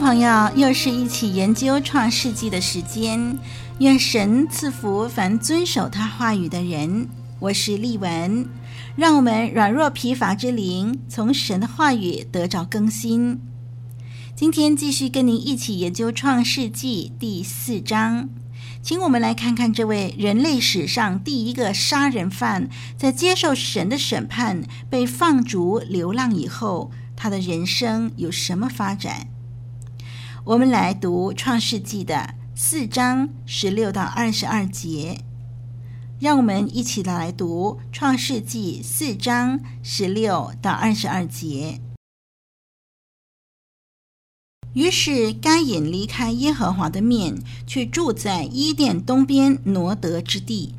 朋友，又是一起研究创世纪的时间。愿神赐福凡遵守他话语的人。我是丽文，让我们软弱疲乏之灵从神的话语得着更新。今天继续跟您一起研究创世纪第四章，请我们来看看这位人类史上第一个杀人犯，在接受神的审判、被放逐流浪以后，他的人生有什么发展？我们来读创世纪的四章十六到二十二节。让我们一起来读《创世纪》四章十六到二十二节。于是该隐离开耶和华的面，去住在伊甸东边挪得之地。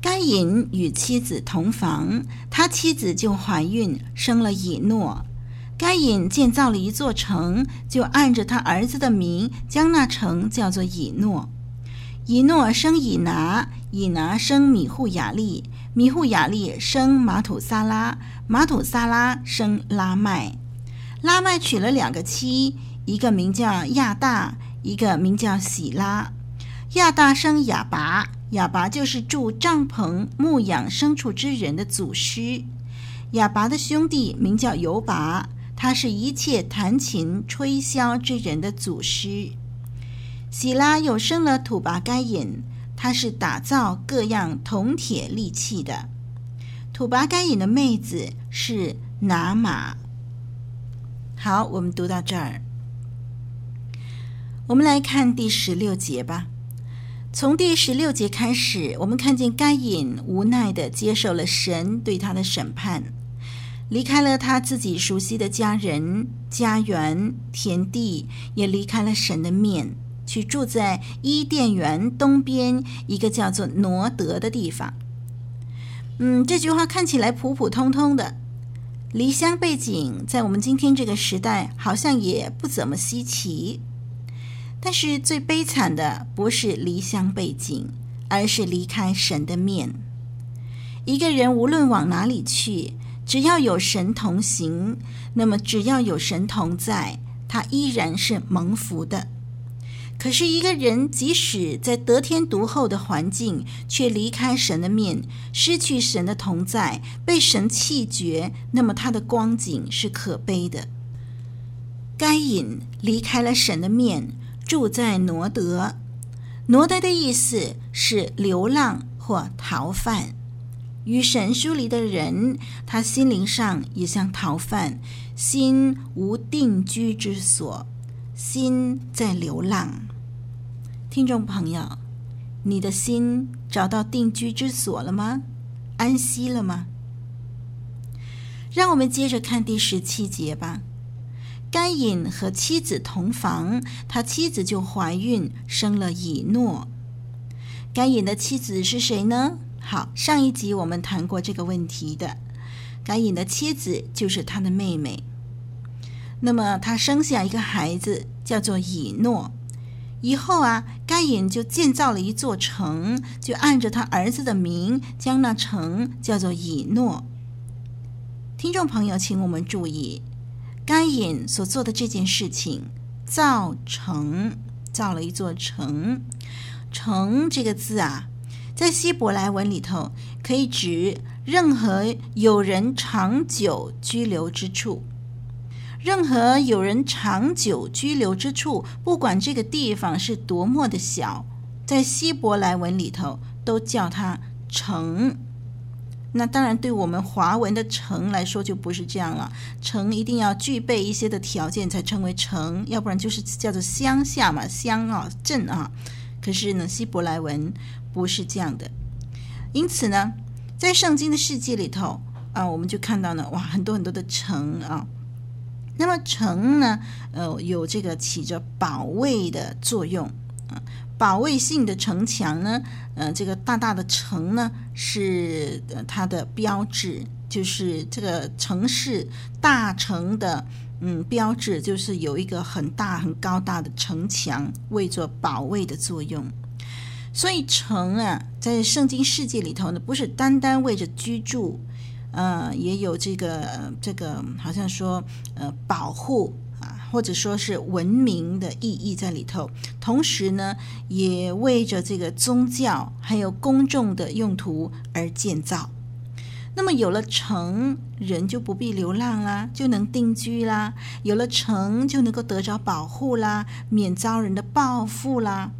该隐与妻子同房，他妻子就怀孕，生了以诺。该隐建造了一座城，就按着他儿子的名，将那城叫做以诺。以诺生以拿，以拿生米户雅利，米户雅利生马土撒拉，马土撒拉生拉麦。拉麦娶了两个妻，一个名叫亚大，一个名叫喜拉。亚大生亚拔，亚拔就是住帐篷、牧养牲畜之人的祖师。亚拔的兄弟名叫犹拔，他是一切弹琴吹箫之人的祖师。喜拉又生了土拔该隐，他是打造各样铜铁利器的。土拔该隐的妹子是拿玛。好，我们读到这儿，我们来看第十六节吧。从第十六节开始，我们看见该隐无奈的接受了神对他的审判，离开了他自己熟悉的家人、家园、田地，也离开了神的面。去住在伊甸园东边一个叫做挪得的地方。嗯，这句话看起来普普通通的，离乡背井，在我们今天这个时代好像也不怎么稀奇。但是最悲惨的不是离乡背井，而是离开神的面。一个人无论往哪里去，只要有神同行，那么只要有神同在，他依然是蒙福的。可是，一个人即使在得天独厚的环境，却离开神的面，失去神的同在，被神弃绝，那么他的光景是可悲的。该隐离开了神的面，住在挪得。挪得的意思是流浪或逃犯。与神疏离的人，他心灵上也像逃犯，心无定居之所。心在流浪，听众朋友，你的心找到定居之所了吗？安息了吗？让我们接着看第十七节吧。该隐和妻子同房，他妻子就怀孕，生了以诺。该隐的妻子是谁呢？好，上一集我们谈过这个问题的。该隐的妻子就是他的妹妹。那么他生下一个孩子，叫做以诺。以后啊，该隐就建造了一座城，就按着他儿子的名，将那城叫做以诺。听众朋友，请我们注意，该隐所做的这件事情，造城，造了一座城。城这个字啊，在希伯来文里头，可以指任何有人长久居留之处。任何有人长久居留之处，不管这个地方是多么的小，在希伯来文里头都叫它城。那当然，对我们华文的城来说就不是这样了。城一定要具备一些的条件才称为城，要不然就是叫做乡下嘛，乡啊，镇啊。可是呢，希伯来文不是这样的。因此呢，在圣经的世界里头，啊，我们就看到呢，哇，很多很多的城啊。那么城呢，呃，有这个起着保卫的作用啊，保卫性的城墙呢，呃，这个大大的城呢是它的标志，就是这个城市大城的嗯标志，就是有一个很大很高大的城墙，为做保卫的作用。所以城啊，在圣经世界里头呢，不是单单为着居住。呃，也有这个这个，好像说呃保护啊，或者说是文明的意义在里头。同时呢，也为着这个宗教还有公众的用途而建造。那么有了城，人就不必流浪啦，就能定居啦；有了城，就能够得着保护啦，免遭人的报复啦。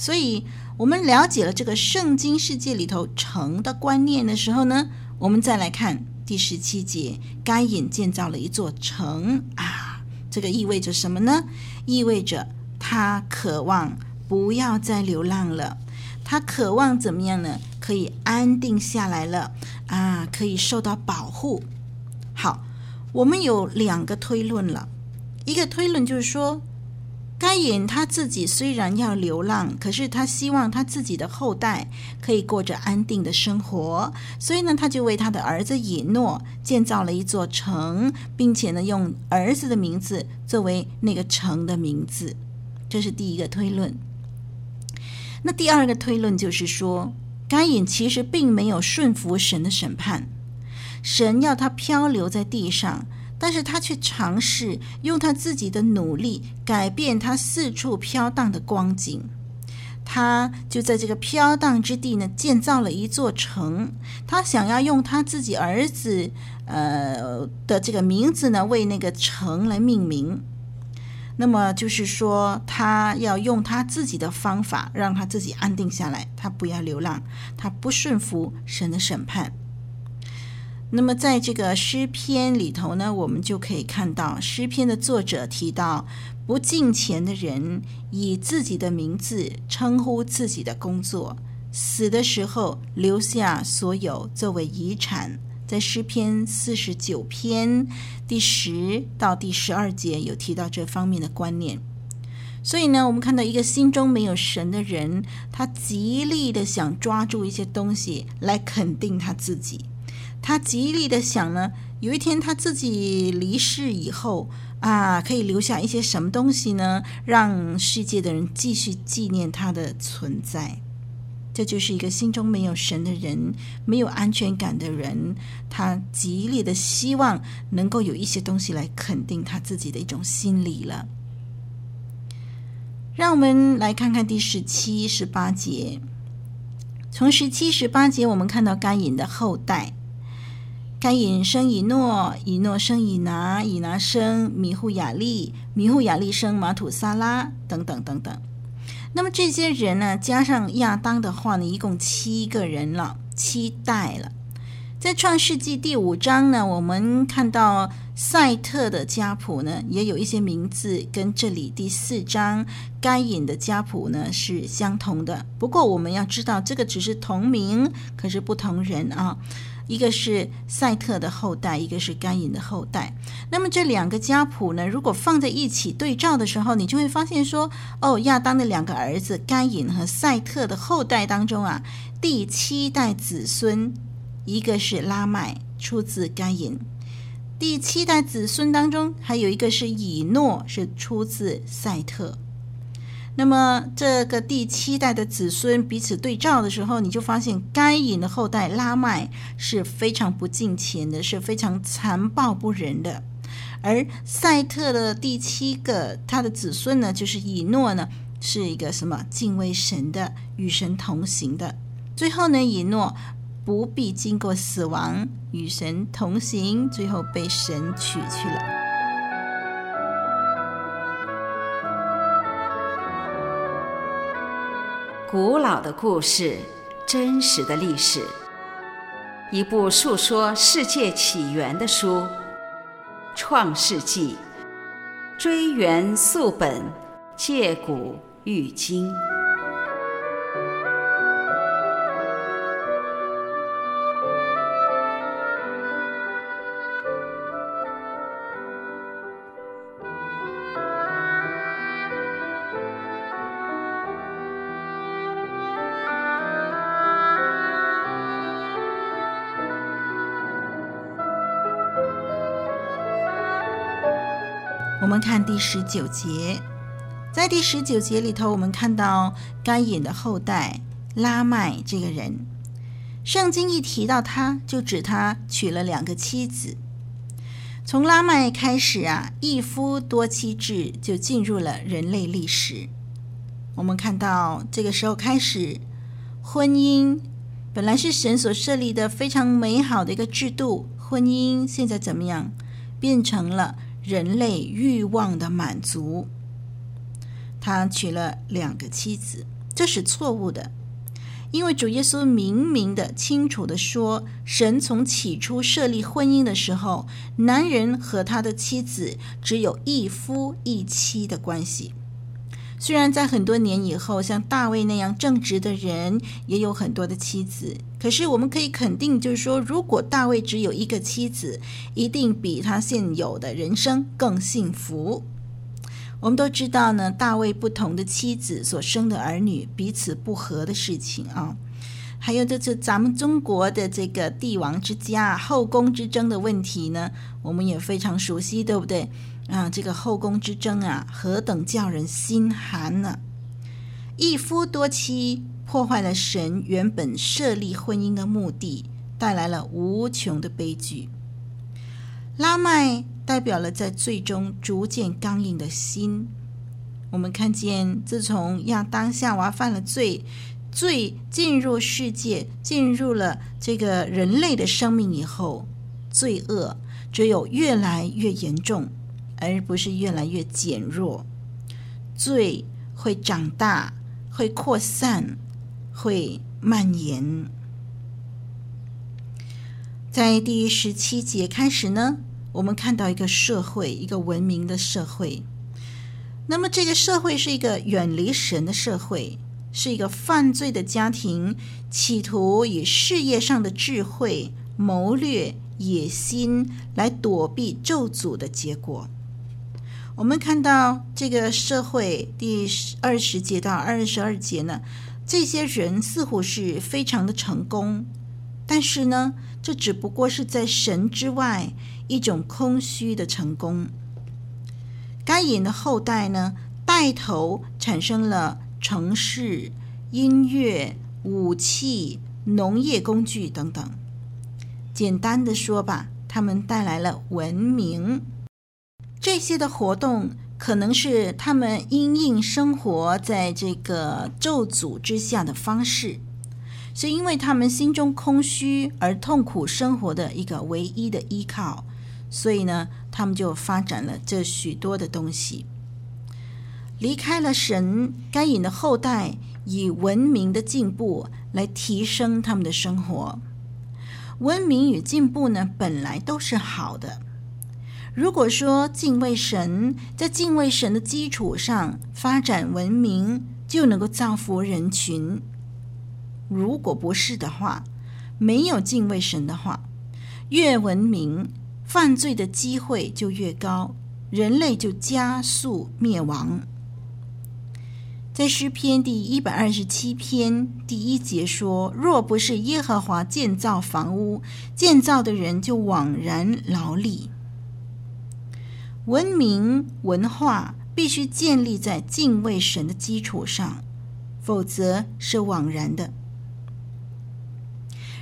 所以，我们了解了这个圣经世界里头城的观念的时候呢，我们再来看第十七节，该隐建造了一座城啊，这个意味着什么呢？意味着他渴望不要再流浪了，他渴望怎么样呢？可以安定下来了啊，可以受到保护。好，我们有两个推论了，一个推论就是说。该隐他自己虽然要流浪，可是他希望他自己的后代可以过着安定的生活，所以呢，他就为他的儿子以诺建造了一座城，并且呢，用儿子的名字作为那个城的名字。这是第一个推论。那第二个推论就是说，该隐其实并没有顺服神的审判，神要他漂流在地上。但是他却尝试用他自己的努力改变他四处飘荡的光景，他就在这个飘荡之地呢建造了一座城，他想要用他自己儿子呃的这个名字呢为那个城来命名，那么就是说他要用他自己的方法让他自己安定下来，他不要流浪，他不顺服神的审判。那么，在这个诗篇里头呢，我们就可以看到诗篇的作者提到，不敬虔的人以自己的名字称呼自己的工作，死的时候留下所有作为遗产。在诗篇四十九篇第十到第十二节有提到这方面的观念。所以呢，我们看到一个心中没有神的人，他极力的想抓住一些东西来肯定他自己。他极力的想呢，有一天他自己离世以后啊，可以留下一些什么东西呢？让世界的人继续纪念他的存在。这就是一个心中没有神的人，没有安全感的人，他极力的希望能够有一些东西来肯定他自己的一种心理了。让我们来看看第十七、十八节。从十七、十八节，我们看到该隐的后代。该隐生以诺，以诺生以拿，以拿生米户雅利，米户雅利生马土撒拉，等等等等。那么这些人呢，加上亚当的话呢，一共七个人了，七代了。在创世纪第五章呢，我们看到赛特的家谱呢，也有一些名字跟这里第四章该隐的家谱呢是相同的。不过我们要知道，这个只是同名，可是不同人啊。一个是赛特的后代，一个是该隐的后代。那么这两个家谱呢，如果放在一起对照的时候，你就会发现说，哦，亚当的两个儿子该隐和赛特的后代当中啊，第七代子孙，一个是拉麦，出自该隐；第七代子孙当中还有一个是以诺，是出自赛特。那么，这个第七代的子孙彼此对照的时候，你就发现该隐的后代拉麦是非常不敬虔的，是非常残暴不仁的；而赛特的第七个他的子孙呢，就是以诺呢，是一个什么敬畏神的、与神同行的。最后呢，以诺不必经过死亡，与神同行，最后被神取去了。古老的故事，真实的历史，一部述说世界起源的书，《创世纪》，追源溯本，借古喻今。我们看第十九节，在第十九节里头，我们看到该隐的后代拉麦这个人。圣经一提到他，就指他娶了两个妻子。从拉麦开始啊，一夫多妻制就进入了人类历史。我们看到这个时候开始，婚姻本来是神所设立的非常美好的一个制度，婚姻现在怎么样？变成了人类欲望的满足。他娶了两个妻子，这是错误的。因为主耶稣明明的、清楚的说，神从起初设立婚姻的时候，男人和他的妻子只有一夫一妻的关系。虽然在很多年以后，像大卫那样正直的人也有很多的妻子，可是我们可以肯定，就是说，如果大卫只有一个妻子，一定比他现有的人生更幸福。我们都知道呢，大卫不同的妻子所生的儿女彼此不和的事情啊，还有这次咱们中国的这个帝王之家后宫之争的问题呢，我们也非常熟悉，对不对？啊，这个后宫之争啊，何等叫人心寒呢？一夫多妻破坏了神原本设立婚姻的目的，带来了无穷的悲剧。拉麦。代表了在最终逐渐刚硬的心。我们看见，自从亚当夏娃犯了罪，罪进入世界，进入了这个人类的生命以后，罪恶只有越来越严重，而不是越来越减弱。罪会长大，会扩散，会蔓延。在第十七节开始呢，我们看到一个社会，一个文明的社会。那么，这个社会是一个远离神的社会，是一个犯罪的家庭，企图以事业上的智慧、谋略、野心来躲避咒诅的结果。我们看到这个社会第二十节到二十二节呢，这些人似乎是非常的成功，但是呢，这只不过是在神之外。一种空虚的成功。该隐的后代呢，带头产生了城市、音乐、武器、农业工具等等。简单的说吧，他们带来了文明。这些的活动可能是他们因应生活在这个咒诅之下的方式，是因为他们心中空虚而痛苦生活的一个唯一的依靠。所以呢，他们就发展了这许多的东西，离开了神。该隐的后代以文明的进步来提升他们的生活。文明与进步呢，本来都是好的。如果说敬畏神，在敬畏神的基础上发展文明，就能够造福人群。如果不是的话，没有敬畏神的话，越文明。犯罪的机会就越高，人类就加速灭亡。在诗篇第一百二十七篇第一节说：“若不是耶和华建造房屋，建造的人就枉然劳力。”文明文化必须建立在敬畏神的基础上，否则是枉然的。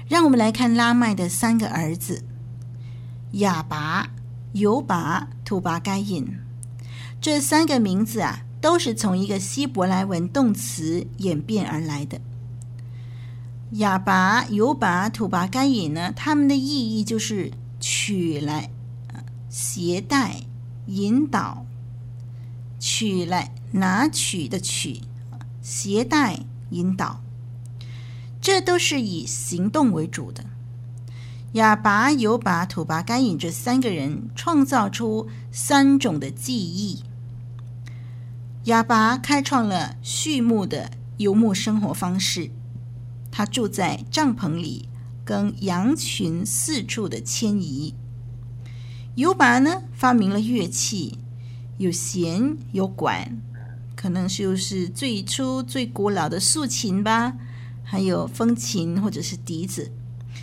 让我们来看拉麦的三个儿子。亚拔、犹拔、土拔该隐，这三个名字啊，都是从一个希伯来文动词演变而来的。亚拔、犹拔、土拔该隐呢，他们的意义就是取来、携带、引导、取来拿取的取、携带、引导，这都是以行动为主的。亚拔、犹拔、土拔该隐这三个人创造出三种的记忆。亚拔开创了畜牧的游牧生活方式，他住在帐篷里，跟羊群四处的迁移。犹拔呢，发明了乐器，有弦有管，可能就是最初最古老的竖琴吧，还有风琴或者是笛子。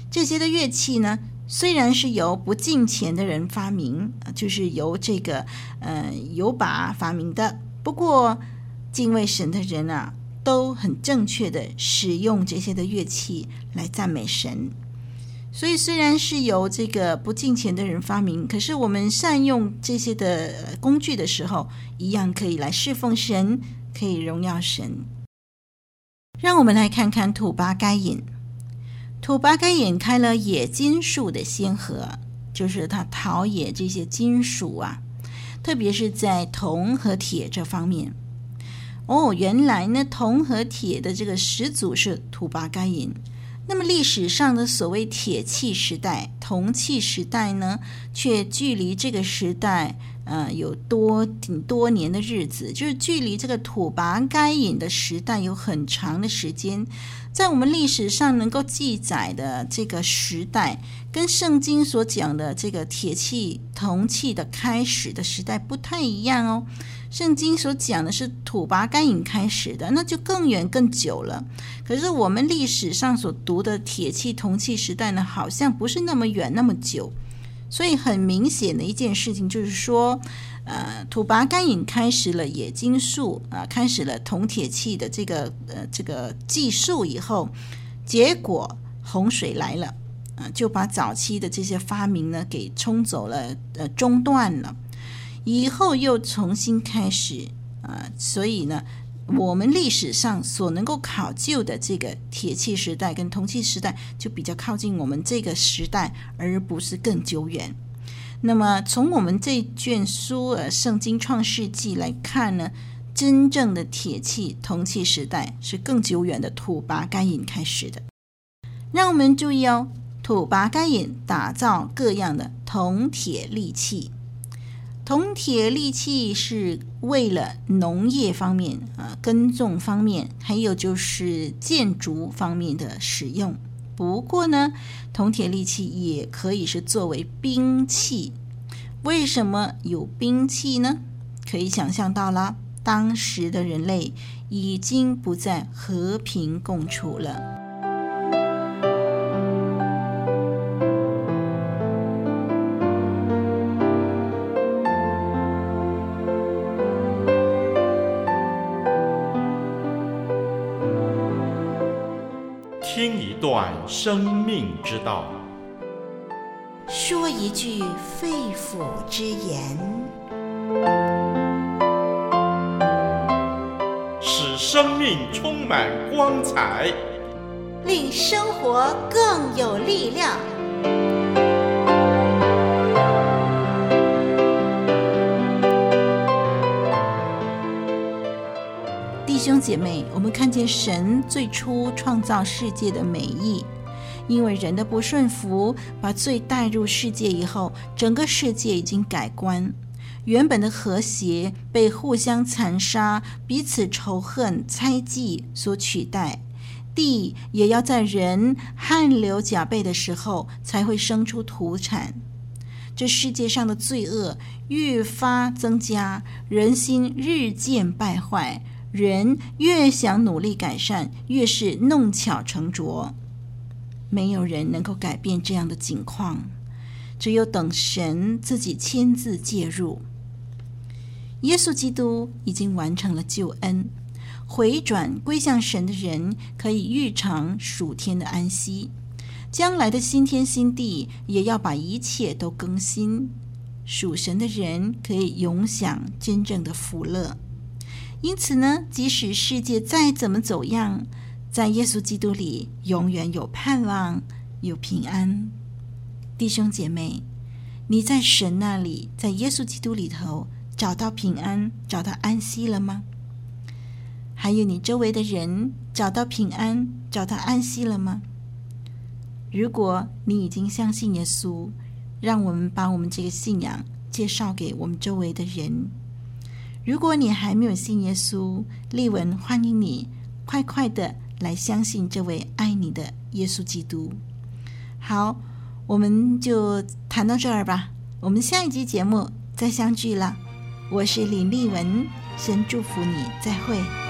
这些的乐器呢，虽然是由不敬虔的人发明，就是由这个呃犹拔发明的，不过敬畏神的人啊，都很正确的使用这些的乐器来赞美神。所以虽然是由这个不敬钱的人发明，可是我们善用这些的工具的时候，一样可以来侍奉神，可以荣耀神。让我们来看看土巴该隐。土巴该隐开了冶金术的先河，就是他陶冶这些金属啊，特别是在铜和铁这方面。哦，原来呢，铜和铁的这个始祖是土巴该隐。那么历史上的所谓铁器时代、铜器时代呢，却距离这个时代。呃，有多挺多年的日子，就是距离这个土拔该隐的时代有很长的时间。在我们历史上能够记载的这个时代，跟圣经所讲的这个铁器、铜器的开始的时代不太一样哦。圣经所讲的是土拔该隐开始的，那就更远更久了。可是我们历史上所读的铁器、铜器时代呢，好像不是那么远那么久。所以很明显的一件事情就是说，呃，土拔该隐开始了冶金术啊，开始了铜铁器的这个呃这个技术以后，结果洪水来了，啊，就把早期的这些发明呢给冲走了，呃，中断了，以后又重新开始啊，所以呢。我们历史上所能够考究的这个铁器时代跟铜器时代，就比较靠近我们这个时代，而不是更久远。那么从我们这卷书呃《圣经创世纪》来看呢，真正的铁器铜器时代是更久远的土拔干引开始的。让我们注意哦，土拔干引打造各样的铜铁利器。铜铁利器是为了农业方面啊，耕种方面，还有就是建筑方面的使用。不过呢，铜铁利器也可以是作为兵器。为什么有兵器呢？可以想象到了，当时的人类已经不再和平共处了。生命之道，说一句肺腑之言，使生命充满光彩，令生活更有力量。兄姐妹，我们看见神最初创造世界的美意，因为人的不顺服，把罪带入世界以后，整个世界已经改观，原本的和谐被互相残杀、彼此仇恨、猜忌所取代。地也要在人汗流浃背的时候才会生出土产。这世界上的罪恶愈发增加，人心日渐败坏。人越想努力改善，越是弄巧成拙。没有人能够改变这样的境况，只有等神自己亲自介入。耶稣基督已经完成了救恩，回转归向神的人可以预尝属天的安息，将来的新天新地也要把一切都更新，属神的人可以永享真正的福乐。因此呢，即使世界再怎么走样，在耶稣基督里永远有盼望，有平安。弟兄姐妹，你在神那里，在耶稣基督里头找到平安，找到安息了吗？还有你周围的人找到平安，找到安息了吗？如果你已经相信耶稣，让我们把我们这个信仰介绍给我们周围的人。如果你还没有信耶稣，丽文欢迎你快快的来相信这位爱你的耶稣基督。好，我们就谈到这儿吧。我们下一集节目再相聚了。我是李丽文，神祝福你，再会。